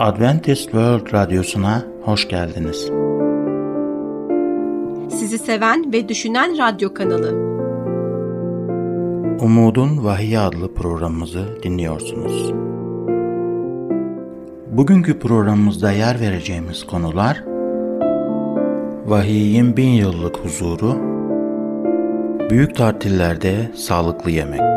Adventist World Radyosu'na hoş geldiniz. Sizi seven ve düşünen radyo kanalı. Umudun Vahiy adlı programımızı dinliyorsunuz. Bugünkü programımızda yer vereceğimiz konular Vahiy'in bin yıllık huzuru, büyük tatillerde sağlıklı yemek.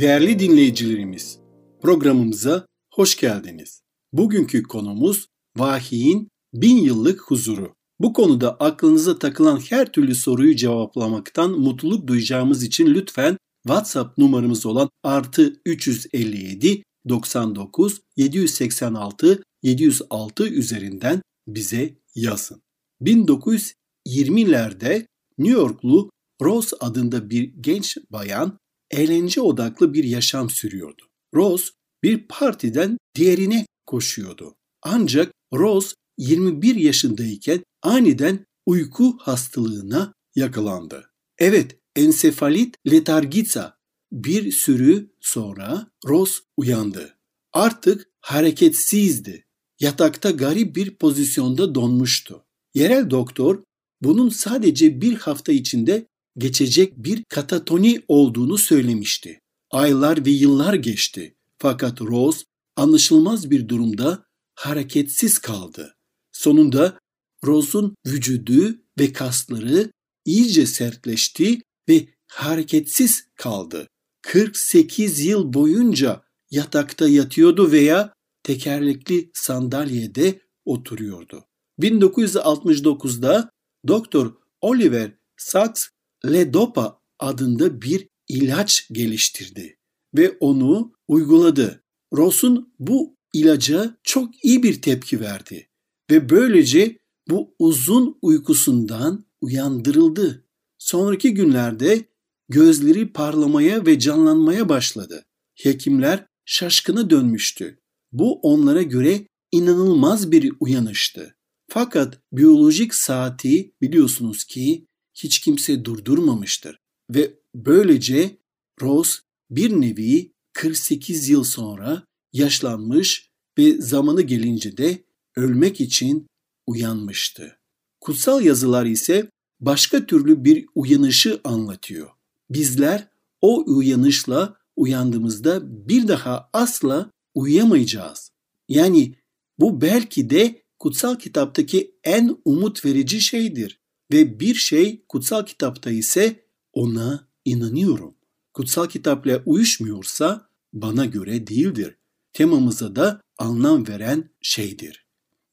Değerli dinleyicilerimiz, programımıza hoş geldiniz. Bugünkü konumuz vahiyin bin yıllık huzuru. Bu konuda aklınıza takılan her türlü soruyu cevaplamaktan mutluluk duyacağımız için lütfen WhatsApp numaramız olan artı 357 99 786 706 üzerinden bize yazın. 1920'lerde New Yorklu Rose adında bir genç bayan eğlence odaklı bir yaşam sürüyordu. Rose bir partiden diğerine koşuyordu. Ancak Rose 21 yaşındayken aniden uyku hastalığına yakalandı. Evet, ensefalit letargitsa bir sürü sonra Rose uyandı. Artık hareketsizdi. Yatakta garip bir pozisyonda donmuştu. Yerel doktor bunun sadece bir hafta içinde geçecek bir katatoni olduğunu söylemişti. Aylar ve yıllar geçti. Fakat Rose anlaşılmaz bir durumda hareketsiz kaldı. Sonunda Rose'un vücudu ve kasları iyice sertleşti ve hareketsiz kaldı. 48 yıl boyunca yatakta yatıyordu veya tekerlekli sandalyede oturuyordu. 1969'da Doktor Oliver Sacks Ledopa adında bir ilaç geliştirdi ve onu uyguladı. Ross'un bu ilaca çok iyi bir tepki verdi ve böylece bu uzun uykusundan uyandırıldı. Sonraki günlerde gözleri parlamaya ve canlanmaya başladı. Hekimler şaşkına dönmüştü. Bu onlara göre inanılmaz bir uyanıştı. Fakat biyolojik saati biliyorsunuz ki hiç kimse durdurmamıştır. Ve böylece Rose bir nevi 48 yıl sonra yaşlanmış ve zamanı gelince de ölmek için uyanmıştı. Kutsal yazılar ise başka türlü bir uyanışı anlatıyor. Bizler o uyanışla uyandığımızda bir daha asla uyuyamayacağız. Yani bu belki de kutsal kitaptaki en umut verici şeydir. Ve bir şey kutsal kitapta ise ona inanıyorum. Kutsal kitapla uyuşmuyorsa bana göre değildir. Temamıza da anlam veren şeydir.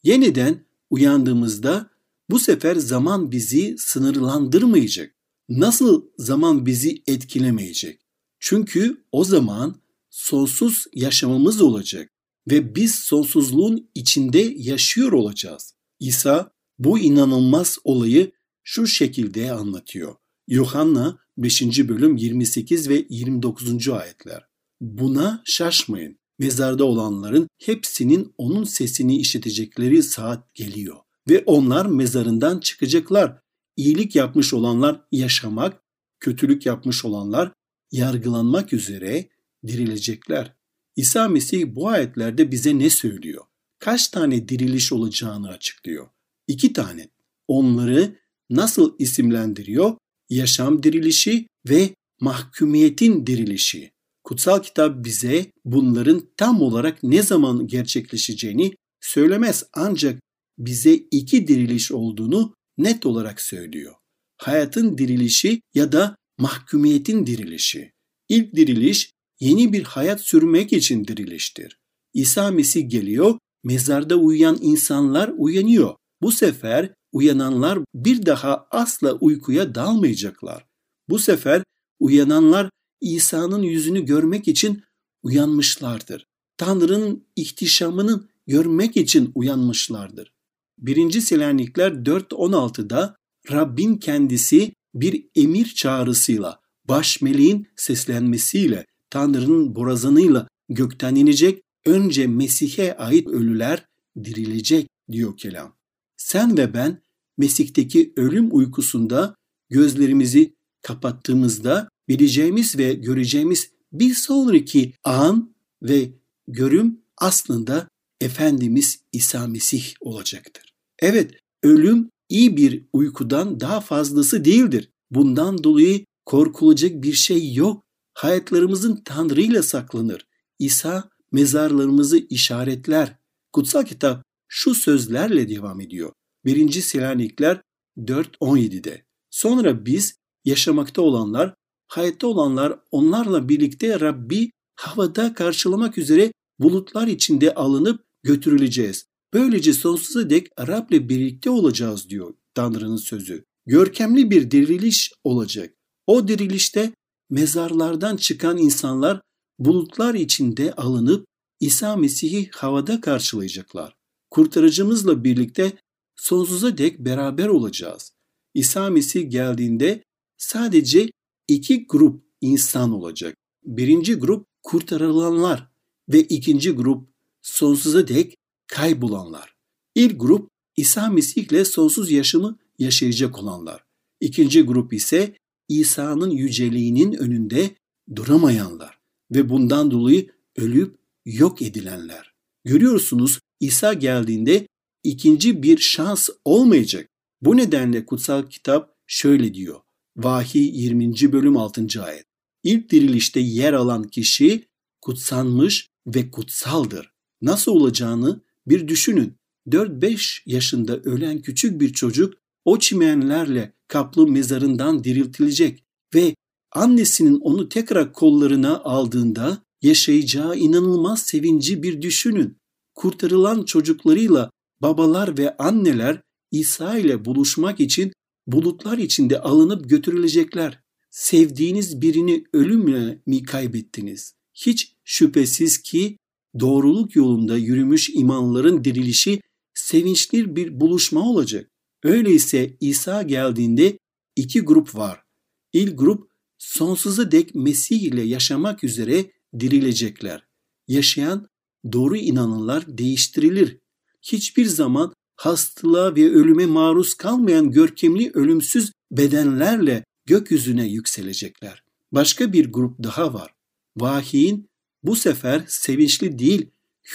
Yeniden uyandığımızda bu sefer zaman bizi sınırlandırmayacak. Nasıl zaman bizi etkilemeyecek? Çünkü o zaman sonsuz yaşamımız olacak ve biz sonsuzluğun içinde yaşıyor olacağız. İsa bu inanılmaz olayı şu şekilde anlatıyor. Yuhanna 5. bölüm 28 ve 29. ayetler. Buna şaşmayın. Mezarda olanların hepsinin onun sesini işitecekleri saat geliyor. Ve onlar mezarından çıkacaklar. İyilik yapmış olanlar yaşamak, kötülük yapmış olanlar yargılanmak üzere dirilecekler. İsa Mesih bu ayetlerde bize ne söylüyor? Kaç tane diriliş olacağını açıklıyor. İki tane. Onları nasıl isimlendiriyor? Yaşam dirilişi ve mahkumiyetin dirilişi. Kutsal kitap bize bunların tam olarak ne zaman gerçekleşeceğini söylemez ancak bize iki diriliş olduğunu net olarak söylüyor. Hayatın dirilişi ya da mahkumiyetin dirilişi. İlk diriliş yeni bir hayat sürmek için diriliştir. İsa Mesih geliyor, mezarda uyuyan insanlar uyanıyor. Bu sefer uyananlar bir daha asla uykuya dalmayacaklar. Bu sefer uyananlar İsa'nın yüzünü görmek için uyanmışlardır. Tanrı'nın ihtişamını görmek için uyanmışlardır. 1. Selanikler 4.16'da Rabbin kendisi bir emir çağrısıyla, baş meleğin seslenmesiyle, Tanrı'nın borazanıyla gökten inecek, önce Mesih'e ait ölüler dirilecek diyor kelam. Sen ve ben Mesih'teki ölüm uykusunda gözlerimizi kapattığımızda bileceğimiz ve göreceğimiz bir sonraki an ve görüm aslında Efendimiz İsa Mesih olacaktır. Evet, ölüm iyi bir uykudan daha fazlası değildir. Bundan dolayı korkulacak bir şey yok. Hayatlarımızın Tanrı ile saklanır. İsa mezarlarımızı işaretler. Kutsal kitap şu sözlerle devam ediyor. 1. Selanikler 4.17'de. Sonra biz yaşamakta olanlar, hayatta olanlar onlarla birlikte Rabbi havada karşılamak üzere bulutlar içinde alınıp götürüleceğiz. Böylece sonsuza dek Rab'le birlikte olacağız diyor Tanrı'nın sözü. Görkemli bir diriliş olacak. O dirilişte mezarlardan çıkan insanlar bulutlar içinde alınıp İsa Mesih'i havada karşılayacaklar. Kurtarıcımızla birlikte sonsuza dek beraber olacağız. İsa Mesih geldiğinde sadece iki grup insan olacak. Birinci grup kurtarılanlar ve ikinci grup sonsuza dek kaybolanlar. İlk grup İsa Mesih ile sonsuz yaşamı yaşayacak olanlar. İkinci grup ise İsa'nın yüceliğinin önünde duramayanlar ve bundan dolayı ölüp yok edilenler. Görüyorsunuz İsa geldiğinde ikinci bir şans olmayacak. Bu nedenle kutsal kitap şöyle diyor. Vahiy 20. bölüm 6. ayet. İlk dirilişte yer alan kişi kutsanmış ve kutsaldır. Nasıl olacağını bir düşünün. 4-5 yaşında ölen küçük bir çocuk o çimenlerle kaplı mezarından diriltilecek ve annesinin onu tekrar kollarına aldığında yaşayacağı inanılmaz sevinci bir düşünün. Kurtarılan çocuklarıyla babalar ve anneler İsa ile buluşmak için bulutlar içinde alınıp götürülecekler. Sevdiğiniz birini ölümle mi kaybettiniz? Hiç şüphesiz ki doğruluk yolunda yürümüş imanların dirilişi sevinçli bir buluşma olacak. Öyleyse İsa geldiğinde iki grup var. İlk grup sonsuza dek Mesih ile yaşamak üzere dirilecekler. Yaşayan doğru inananlar değiştirilir. Hiçbir zaman hastalığa ve ölüme maruz kalmayan görkemli ölümsüz bedenlerle gökyüzüne yükselecekler. Başka bir grup daha var. Vahiyin bu sefer sevinçli değil,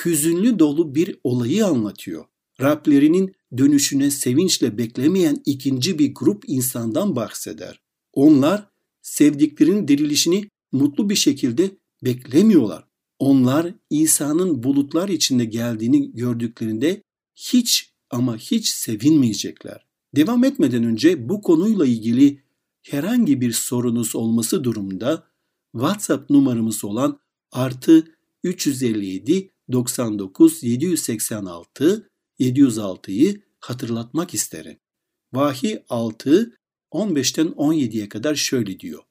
hüzünlü dolu bir olayı anlatıyor. Rablerinin dönüşüne sevinçle beklemeyen ikinci bir grup insandan bahseder. Onlar sevdiklerinin dirilişini mutlu bir şekilde beklemiyorlar. Onlar İsa'nın bulutlar içinde geldiğini gördüklerinde hiç ama hiç sevinmeyecekler. Devam etmeden önce bu konuyla ilgili herhangi bir sorunuz olması durumda WhatsApp numaramız olan artı 357 99 786 706'yı hatırlatmak isterim. Vahiy 6 15'ten 17'ye kadar şöyle diyor.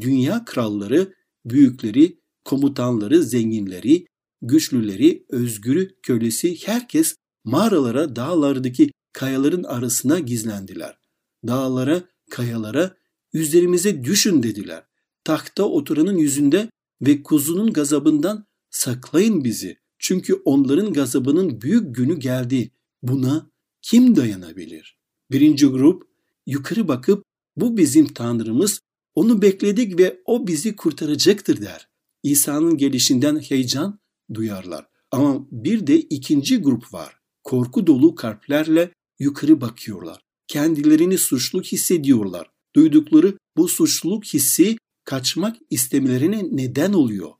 Dünya kralları, büyükleri, komutanları, zenginleri, güçlüleri, özgürü, kölesi herkes mağaralara, dağlardaki kayaların arasına gizlendiler. Dağlara, kayalara, üzerimize düşün dediler. Tahta oturanın yüzünde ve kuzunun gazabından saklayın bizi. Çünkü onların gazabının büyük günü geldi. Buna kim dayanabilir? Birinci grup yukarı bakıp bu bizim Tanrımız, onu bekledik ve o bizi kurtaracaktır der. İsa'nın gelişinden heyecan duyarlar. Ama bir de ikinci grup var. Korku dolu kalplerle yukarı bakıyorlar. Kendilerini suçlu hissediyorlar. Duydukları bu suçluluk hissi kaçmak istemelerine neden oluyor.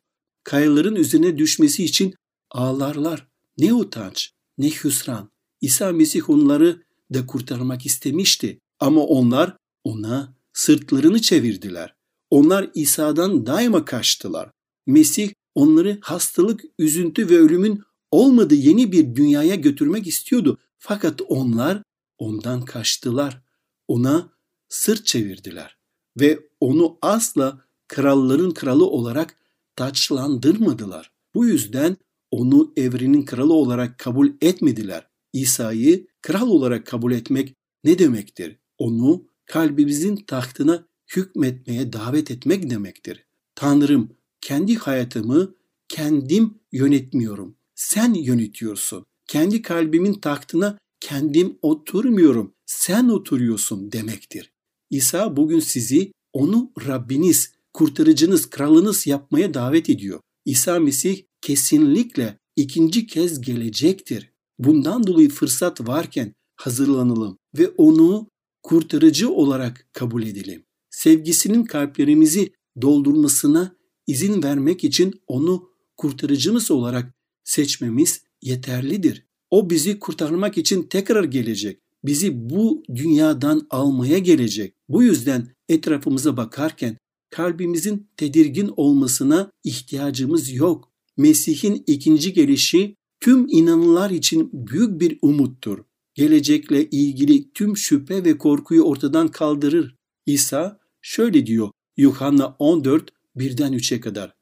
Kayaların üzerine düşmesi için ağlarlar. Ne utanç, ne hüsran. İsa Mesih onları da kurtarmak istemişti. Ama onlar ona sırtlarını çevirdiler. Onlar İsa'dan daima kaçtılar. Mesih onları hastalık, üzüntü ve ölümün olmadığı yeni bir dünyaya götürmek istiyordu. Fakat onlar ondan kaçtılar. Ona sırt çevirdiler ve onu asla kralların kralı olarak taçlandırmadılar. Bu yüzden onu evrenin kralı olarak kabul etmediler. İsa'yı kral olarak kabul etmek ne demektir? Onu kalbimizin tahtına hükmetmeye davet etmek demektir. Tanrım, kendi hayatımı kendim yönetmiyorum. Sen yönetiyorsun. Kendi kalbimin tahtına kendim oturmuyorum. Sen oturuyorsun demektir. İsa bugün sizi onu Rabbiniz, kurtarıcınız, kralınız yapmaya davet ediyor. İsa Mesih kesinlikle ikinci kez gelecektir. Bundan dolayı fırsat varken hazırlanalım ve onu kurtarıcı olarak kabul edelim. Sevgisinin kalplerimizi doldurmasına izin vermek için onu kurtarıcımız olarak seçmemiz yeterlidir. O bizi kurtarmak için tekrar gelecek. Bizi bu dünyadan almaya gelecek. Bu yüzden etrafımıza bakarken kalbimizin tedirgin olmasına ihtiyacımız yok. Mesih'in ikinci gelişi tüm inanılar için büyük bir umuttur. Gelecekle ilgili tüm şüphe ve korkuyu ortadan kaldırır. İsa şöyle diyor Yuhanna 14 1'den 3'e kadar.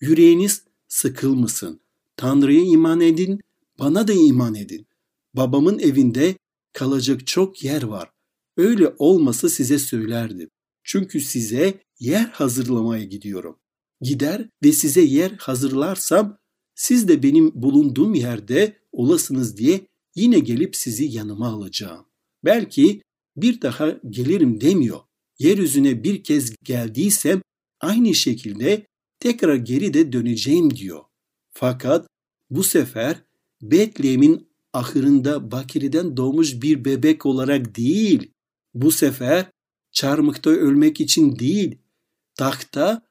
Yüreğiniz sıkılmasın. Tanrı'ya iman edin, bana da iman edin. Babamın evinde kalacak çok yer var. Öyle olmasa size söylerdim. Çünkü size yer hazırlamaya gidiyorum. Gider ve size yer hazırlarsam siz de benim bulunduğum yerde olasınız diye yine gelip sizi yanıma alacağım. Belki bir daha gelirim demiyor. Yeryüzüne bir kez geldiysem aynı şekilde tekrar geri de döneceğim diyor. Fakat bu sefer Betlehem'in ahırında Bakiri'den doğmuş bir bebek olarak değil, bu sefer çarmıkta ölmek için değil, tahta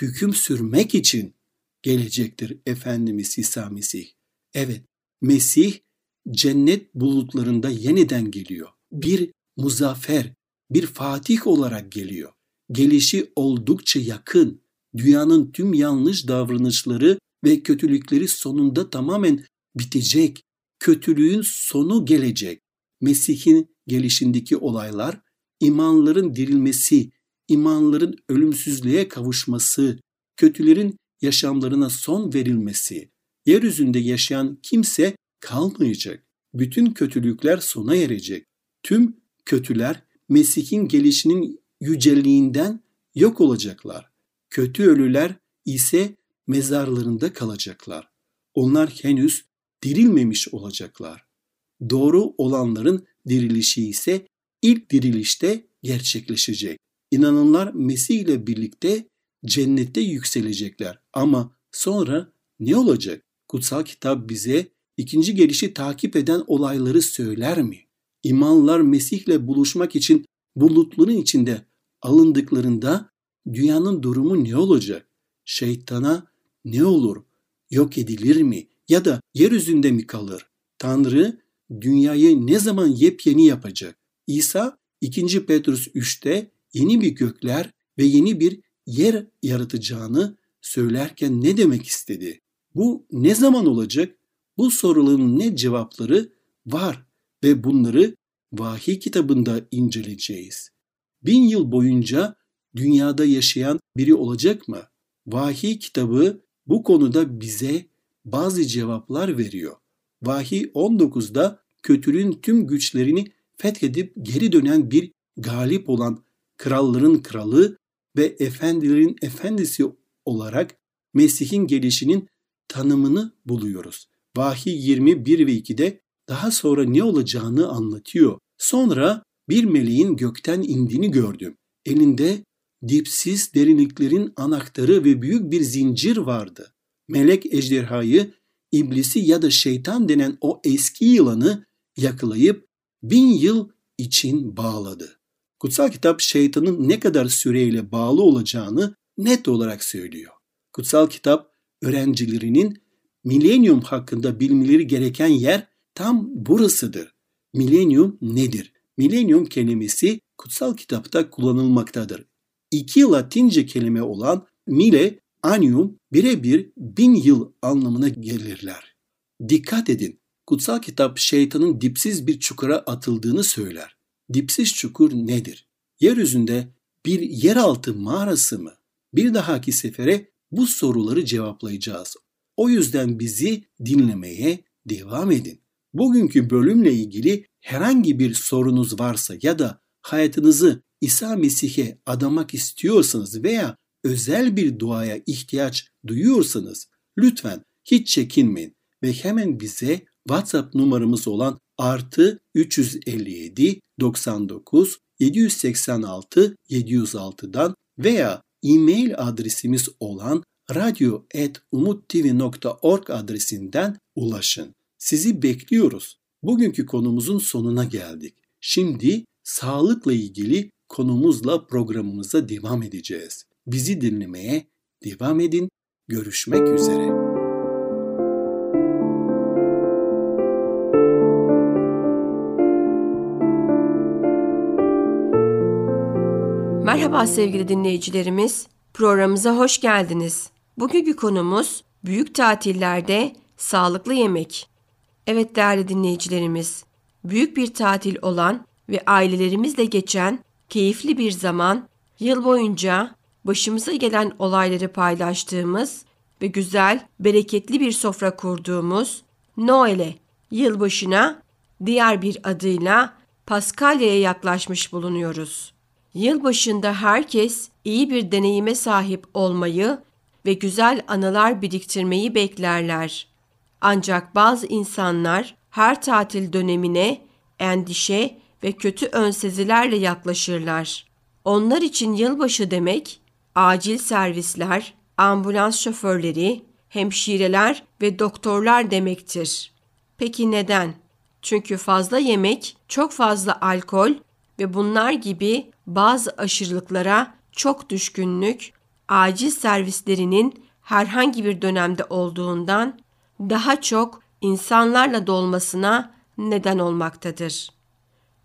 hüküm sürmek için gelecektir Efendimiz İsa Mesih. Evet, Mesih cennet bulutlarında yeniden geliyor. Bir muzaffer, bir fatih olarak geliyor. Gelişi oldukça yakın. Dünyanın tüm yanlış davranışları ve kötülükleri sonunda tamamen bitecek. Kötülüğün sonu gelecek. Mesih'in gelişindeki olaylar imanların dirilmesi, imanların ölümsüzlüğe kavuşması, kötülerin yaşamlarına son verilmesi, yeryüzünde yaşayan kimse kalmayacak. Bütün kötülükler sona erecek. Tüm kötüler Mesih'in gelişinin yüceliğinden yok olacaklar. Kötü ölüler ise mezarlarında kalacaklar. Onlar henüz dirilmemiş olacaklar. Doğru olanların dirilişi ise ilk dirilişte gerçekleşecek. İnananlar Mesih ile birlikte cennette yükselecekler. Ama sonra ne olacak? Kutsal kitap bize ikinci gelişi takip eden olayları söyler mi? İmanlar Mesih'le buluşmak için bulutların içinde alındıklarında dünyanın durumu ne olacak? Şeytana ne olur? Yok edilir mi? Ya da yeryüzünde mi kalır? Tanrı dünyayı ne zaman yepyeni yapacak? İsa 2. Petrus 3'te yeni bir gökler ve yeni bir yer yaratacağını söylerken ne demek istedi? Bu ne zaman olacak? Bu soruların ne cevapları var ve bunları vahiy kitabında inceleyeceğiz. Bin yıl boyunca dünyada yaşayan biri olacak mı? Vahiy kitabı bu konuda bize bazı cevaplar veriyor. Vahiy 19'da kötülüğün tüm güçlerini fethedip geri dönen bir galip olan kralların kralı ve efendilerin efendisi olarak Mesih'in gelişinin tanımını buluyoruz. Vahiy 21 ve 2'de daha sonra ne olacağını anlatıyor. Sonra bir meleğin gökten indiğini gördüm. Elinde dipsiz derinliklerin anahtarı ve büyük bir zincir vardı. Melek ejderhayı, iblisi ya da şeytan denen o eski yılanı yakalayıp bin yıl için bağladı. Kutsal kitap şeytanın ne kadar süreyle bağlı olacağını net olarak söylüyor. Kutsal kitap öğrencilerinin milenyum hakkında bilmeleri gereken yer tam burasıdır. Milenyum nedir? Milenyum kelimesi kutsal kitapta kullanılmaktadır. İki Latince kelime olan mile, anium birebir bin yıl anlamına gelirler. Dikkat edin, kutsal kitap şeytanın dipsiz bir çukura atıldığını söyler. Dipsiz çukur nedir? Yeryüzünde bir yeraltı mağarası mı? Bir dahaki sefere bu soruları cevaplayacağız. O yüzden bizi dinlemeye devam edin. Bugünkü bölümle ilgili herhangi bir sorunuz varsa ya da hayatınızı İsa Mesih'e adamak istiyorsanız veya özel bir duaya ihtiyaç duyuyorsanız lütfen hiç çekinmeyin ve hemen bize WhatsApp numaramız olan artı 357 99 786 706'dan veya e-mail adresimiz olan radyo.umuttv.org adresinden ulaşın. Sizi bekliyoruz. Bugünkü konumuzun sonuna geldik. Şimdi sağlıkla ilgili konumuzla programımıza devam edeceğiz. Bizi dinlemeye devam edin. Görüşmek üzere. Merhaba sevgili dinleyicilerimiz. Programımıza hoş geldiniz. Bugünkü konumuz büyük tatillerde sağlıklı yemek. Evet değerli dinleyicilerimiz, büyük bir tatil olan ve ailelerimizle geçen keyifli bir zaman, yıl boyunca başımıza gelen olayları paylaştığımız ve güzel, bereketli bir sofra kurduğumuz Noel'e, yılbaşına diğer bir adıyla Paskalya'ya yaklaşmış bulunuyoruz. Yılbaşında herkes iyi bir deneyime sahip olmayı ve güzel anılar biriktirmeyi beklerler. Ancak bazı insanlar her tatil dönemine endişe ve kötü önsezilerle yaklaşırlar. Onlar için yılbaşı demek acil servisler, ambulans şoförleri, hemşireler ve doktorlar demektir. Peki neden? Çünkü fazla yemek, çok fazla alkol ve bunlar gibi bazı aşırılıklara çok düşkünlük, acil servislerinin herhangi bir dönemde olduğundan daha çok insanlarla dolmasına neden olmaktadır.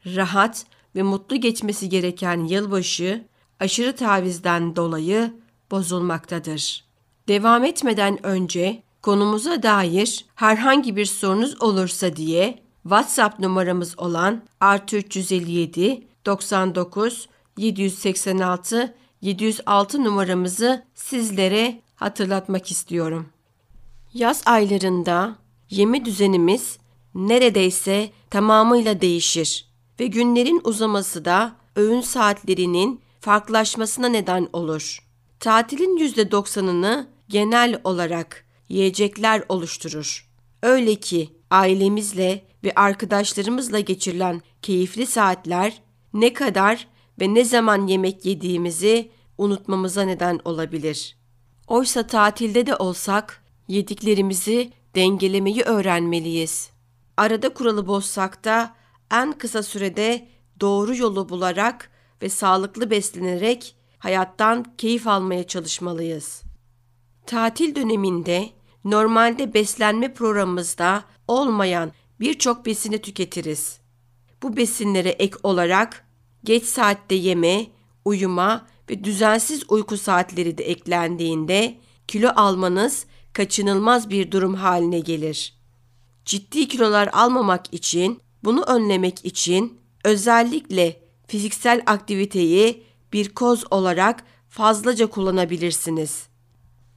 Rahat ve mutlu geçmesi gereken yılbaşı aşırı tavizden dolayı bozulmaktadır. Devam etmeden önce konumuza dair herhangi bir sorunuz olursa diye WhatsApp numaramız olan artı 357 99 786 706 numaramızı sizlere hatırlatmak istiyorum. Yaz aylarında yeme düzenimiz neredeyse tamamıyla değişir ve günlerin uzaması da öğün saatlerinin farklılaşmasına neden olur. Tatilin %90'ını genel olarak yiyecekler oluşturur. Öyle ki ailemizle ve arkadaşlarımızla geçirilen keyifli saatler ne kadar ve ne zaman yemek yediğimizi unutmamıza neden olabilir. Oysa tatilde de olsak yediklerimizi dengelemeyi öğrenmeliyiz. Arada kuralı bozsak da en kısa sürede doğru yolu bularak ve sağlıklı beslenerek hayattan keyif almaya çalışmalıyız. Tatil döneminde normalde beslenme programımızda olmayan birçok besini tüketiriz. Bu besinlere ek olarak geç saatte yeme, uyuma ve düzensiz uyku saatleri de eklendiğinde kilo almanız kaçınılmaz bir durum haline gelir. Ciddi kilolar almamak için, bunu önlemek için özellikle fiziksel aktiviteyi bir koz olarak fazlaca kullanabilirsiniz.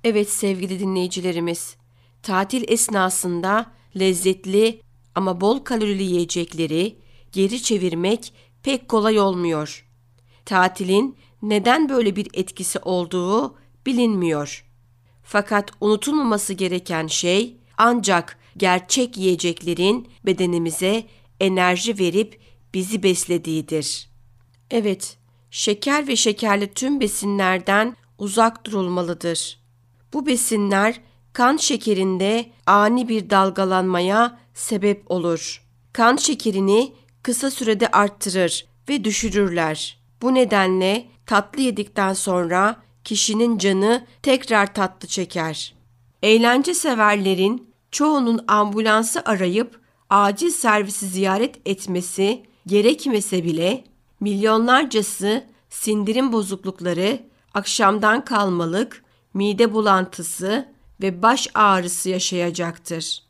Evet sevgili dinleyicilerimiz, tatil esnasında lezzetli ama bol kalorili yiyecekleri geri çevirmek pek kolay olmuyor. Tatilin neden böyle bir etkisi olduğu bilinmiyor. Fakat unutulmaması gereken şey ancak gerçek yiyeceklerin bedenimize enerji verip bizi beslediğidir. Evet, şeker ve şekerli tüm besinlerden uzak durulmalıdır. Bu besinler kan şekerinde ani bir dalgalanmaya sebep olur. Kan şekerini kısa sürede arttırır ve düşürürler. Bu nedenle tatlı yedikten sonra kişinin canı tekrar tatlı çeker. Eğlence severlerin çoğunun ambulansı arayıp acil servisi ziyaret etmesi gerekmese bile milyonlarcası sindirim bozuklukları, akşamdan kalmalık, mide bulantısı ve baş ağrısı yaşayacaktır.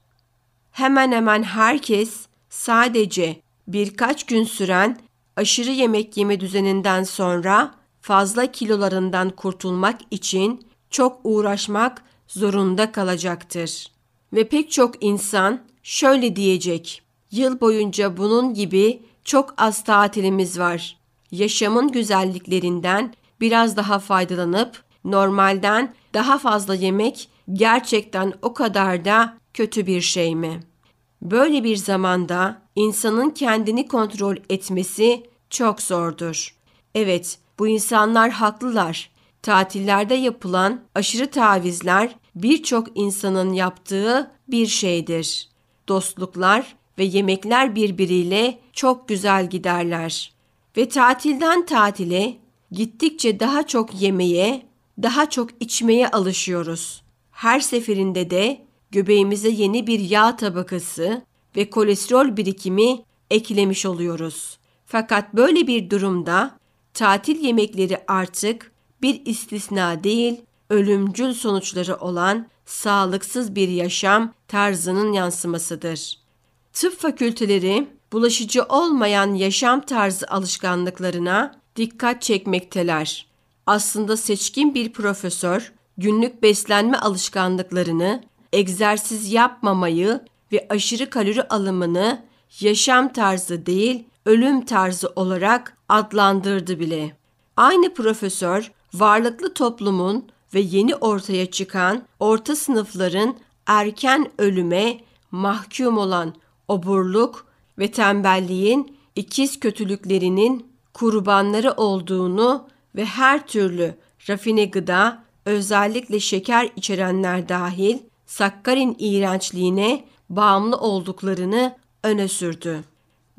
Hemen hemen herkes sadece birkaç gün süren aşırı yemek yeme düzeninden sonra fazla kilolarından kurtulmak için çok uğraşmak zorunda kalacaktır. Ve pek çok insan şöyle diyecek. Yıl boyunca bunun gibi çok az tatilimiz var. Yaşamın güzelliklerinden biraz daha faydalanıp normalden daha fazla yemek gerçekten o kadar da kötü bir şey mi? Böyle bir zamanda insanın kendini kontrol etmesi çok zordur. Evet, bu insanlar haklılar. tatillerde yapılan aşırı tavizler birçok insanın yaptığı bir şeydir. Dostluklar ve yemekler birbiriyle çok güzel giderler. Ve tatilden tatile gittikçe daha çok yemeye, daha çok içmeye alışıyoruz. Her seferinde de göbeğimize yeni bir yağ tabakası ve kolesterol birikimi eklemiş oluyoruz. Fakat böyle bir durumda tatil yemekleri artık bir istisna değil, ölümcül sonuçları olan sağlıksız bir yaşam tarzının yansımasıdır. Tıp fakülteleri bulaşıcı olmayan yaşam tarzı alışkanlıklarına dikkat çekmekteler. Aslında seçkin bir profesör günlük beslenme alışkanlıklarını, egzersiz yapmamayı ve aşırı kalori alımını yaşam tarzı değil, ölüm tarzı olarak adlandırdı bile. Aynı profesör varlıklı toplumun ve yeni ortaya çıkan orta sınıfların erken ölüme mahkum olan oburluk ve tembelliğin ikiz kötülüklerinin kurbanları olduğunu ve her türlü rafine gıda, özellikle şeker içerenler dahil sakkarin iğrençliğine bağımlı olduklarını öne sürdü.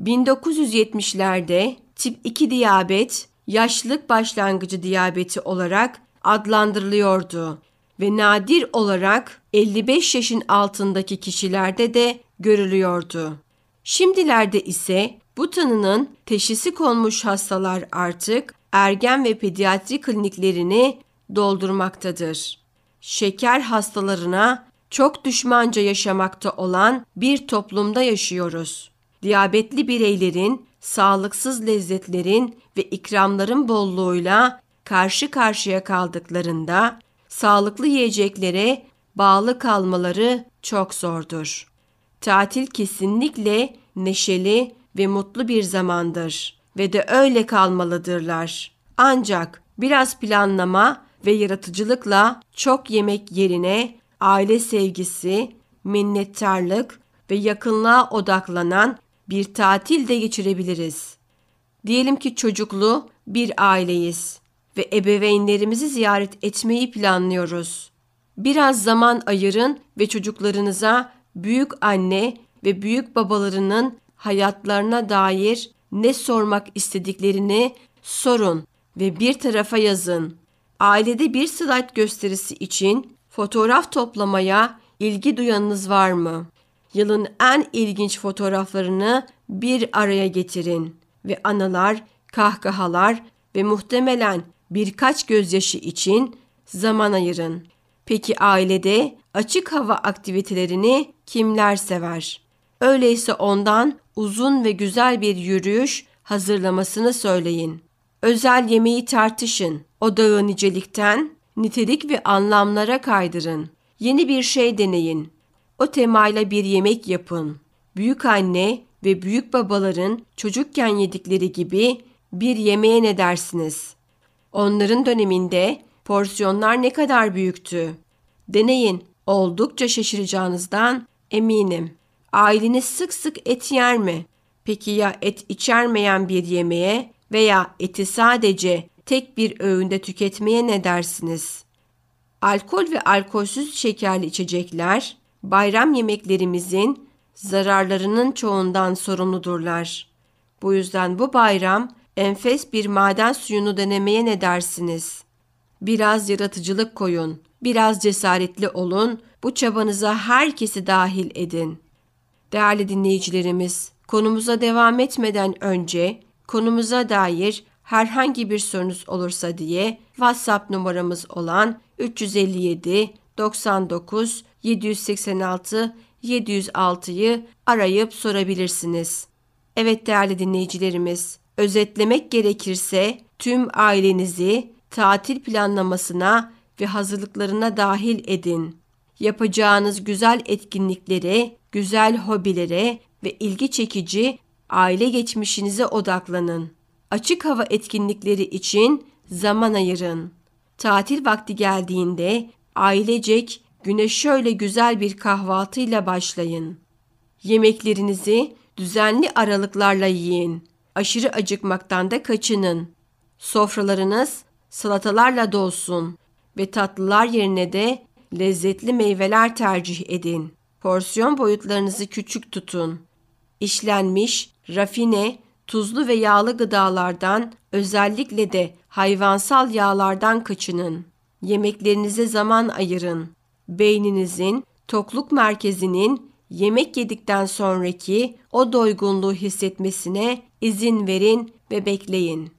1970'lerde tip 2 diyabet yaşlılık başlangıcı diyabeti olarak adlandırılıyordu ve nadir olarak 55 yaşın altındaki kişilerde de görülüyordu. Şimdilerde ise bu tanının teşhisi konmuş hastalar artık ergen ve pediatri kliniklerini doldurmaktadır. Şeker hastalarına çok düşmanca yaşamakta olan bir toplumda yaşıyoruz. Diyabetli bireylerin sağlıksız lezzetlerin ve ikramların bolluğuyla karşı karşıya kaldıklarında sağlıklı yiyeceklere bağlı kalmaları çok zordur. Tatil kesinlikle neşeli ve mutlu bir zamandır ve de öyle kalmalıdırlar. Ancak biraz planlama ve yaratıcılıkla çok yemek yerine aile sevgisi, minnettarlık ve yakınlığa odaklanan bir tatil de geçirebiliriz. Diyelim ki çocuklu bir aileyiz ve ebeveynlerimizi ziyaret etmeyi planlıyoruz. Biraz zaman ayırın ve çocuklarınıza büyük anne ve büyük babalarının hayatlarına dair ne sormak istediklerini sorun ve bir tarafa yazın. Ailede bir slide gösterisi için fotoğraf toplamaya ilgi duyanınız var mı? Yılın en ilginç fotoğraflarını bir araya getirin ve anılar, kahkahalar ve muhtemelen birkaç gözyaşı için zaman ayırın. Peki ailede açık hava aktivitelerini kimler sever? Öyleyse ondan uzun ve güzel bir yürüyüş hazırlamasını söyleyin. Özel yemeği tartışın. Odağı nicelikten nitelik ve anlamlara kaydırın. Yeni bir şey deneyin. O temayla bir yemek yapın. Büyük anne ve büyük babaların çocukken yedikleri gibi bir yemeğe ne dersiniz? Onların döneminde porsiyonlar ne kadar büyüktü? Deneyin. Oldukça şaşıracağınızdan eminim. Aileniz sık sık et yer mi? Peki ya et içermeyen bir yemeğe veya eti sadece tek bir öğünde tüketmeye ne dersiniz? Alkol ve alkolsüz şekerli içecekler bayram yemeklerimizin zararlarının çoğundan sorumludurlar. Bu yüzden bu bayram enfes bir maden suyunu denemeye ne dersiniz? Biraz yaratıcılık koyun, biraz cesaretli olun, bu çabanıza herkesi dahil edin. Değerli dinleyicilerimiz, konumuza devam etmeden önce konumuza dair herhangi bir sorunuz olursa diye WhatsApp numaramız olan 357 99 786 706'yı arayıp sorabilirsiniz. Evet değerli dinleyicilerimiz, özetlemek gerekirse tüm ailenizi tatil planlamasına ve hazırlıklarına dahil edin. Yapacağınız güzel etkinliklere, güzel hobilere ve ilgi çekici aile geçmişinize odaklanın. Açık hava etkinlikleri için zaman ayırın. Tatil vakti geldiğinde ailecek güne şöyle güzel bir kahvaltıyla başlayın. Yemeklerinizi düzenli aralıklarla yiyin. Aşırı acıkmaktan da kaçının. Sofralarınız salatalarla dolsun ve tatlılar yerine de lezzetli meyveler tercih edin. Porsiyon boyutlarınızı küçük tutun. İşlenmiş, rafine, tuzlu ve yağlı gıdalardan, özellikle de hayvansal yağlardan kaçının. Yemeklerinize zaman ayırın. Beyninizin, tokluk merkezinin yemek yedikten sonraki o doygunluğu hissetmesine izin verin ve bekleyin.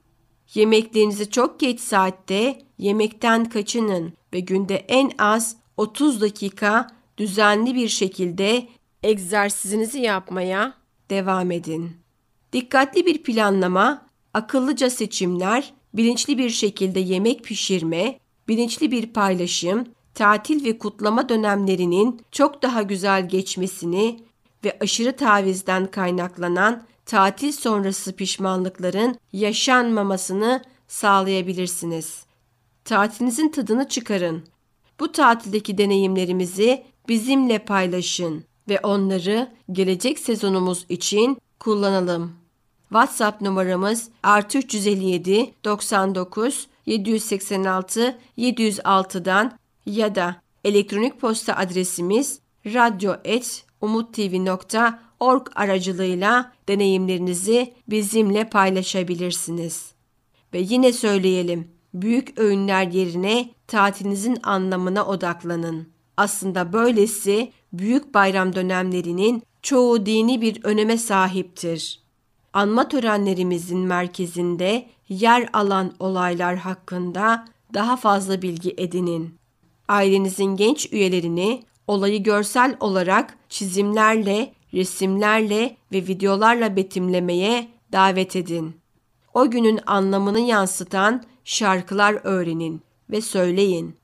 Yemeklerinizi çok geç saatte yemekten kaçının ve günde en az 30 dakika düzenli bir şekilde egzersizinizi yapmaya devam edin. Dikkatli bir planlama, akıllıca seçimler, bilinçli bir şekilde yemek pişirme, bilinçli bir paylaşım, tatil ve kutlama dönemlerinin çok daha güzel geçmesini ve aşırı tavizden kaynaklanan tatil sonrası pişmanlıkların yaşanmamasını sağlayabilirsiniz. Tatilinizin tadını çıkarın. Bu tatildeki deneyimlerimizi bizimle paylaşın ve onları gelecek sezonumuz için kullanalım. WhatsApp numaramız artı 357 99 786 706'dan ya da elektronik posta adresimiz radyo.umuttv.org aracılığıyla deneyimlerinizi bizimle paylaşabilirsiniz. Ve yine söyleyelim, büyük öğünler yerine tatilinizin anlamına odaklanın. Aslında böylesi büyük bayram dönemlerinin çoğu dini bir öneme sahiptir. Anma törenlerimizin merkezinde yer alan olaylar hakkında daha fazla bilgi edinin. Ailenizin genç üyelerini olayı görsel olarak çizimlerle, resimlerle ve videolarla betimlemeye davet edin. O günün anlamını yansıtan şarkılar öğrenin ve söyleyin.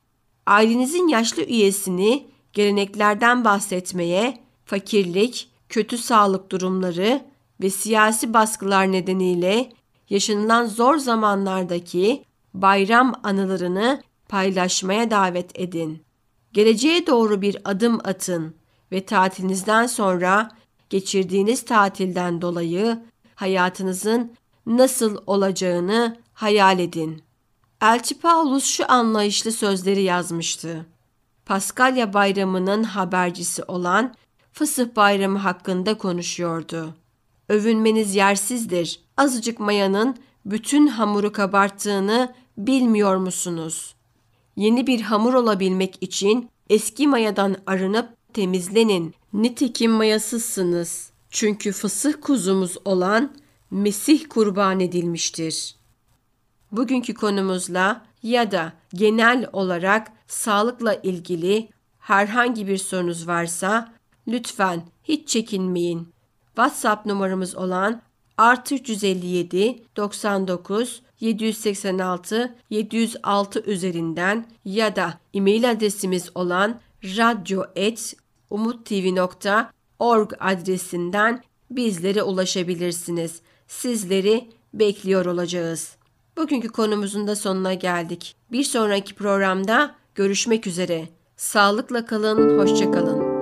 Ailenizin yaşlı üyesini geleneklerden bahsetmeye, fakirlik, kötü sağlık durumları ve siyasi baskılar nedeniyle yaşanılan zor zamanlardaki bayram anılarını paylaşmaya davet edin. Geleceğe doğru bir adım atın ve tatilinizden sonra geçirdiğiniz tatilden dolayı hayatınızın nasıl olacağını hayal edin. Elçi Paulus şu anlayışlı sözleri yazmıştı. Paskalya bayramının habercisi olan Fısıh bayramı hakkında konuşuyordu. Övünmeniz yersizdir. Azıcık mayanın bütün hamuru kabarttığını bilmiyor musunuz? Yeni bir hamur olabilmek için eski mayadan arınıp temizlenin. Nitekim mayasızsınız. Çünkü fısıh kuzumuz olan Mesih kurban edilmiştir. Bugünkü konumuzla ya da genel olarak sağlıkla ilgili herhangi bir sorunuz varsa lütfen hiç çekinmeyin. WhatsApp numaramız olan artı 357 99 786 706 üzerinden ya da e-mail adresimiz olan radyo.umuttv.org adresinden bizlere ulaşabilirsiniz. Sizleri bekliyor olacağız. Bugünkü konumuzun da sonuna geldik. Bir sonraki programda görüşmek üzere. Sağlıkla kalın, hoşça kalın.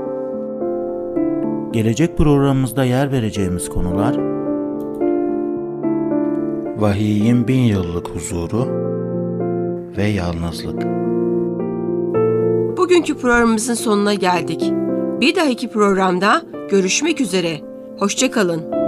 Gelecek programımızda yer vereceğimiz konular Vahiyin bin yıllık huzuru ve yalnızlık. Bugünkü programımızın sonuna geldik. Bir dahaki programda görüşmek üzere. Hoşça kalın.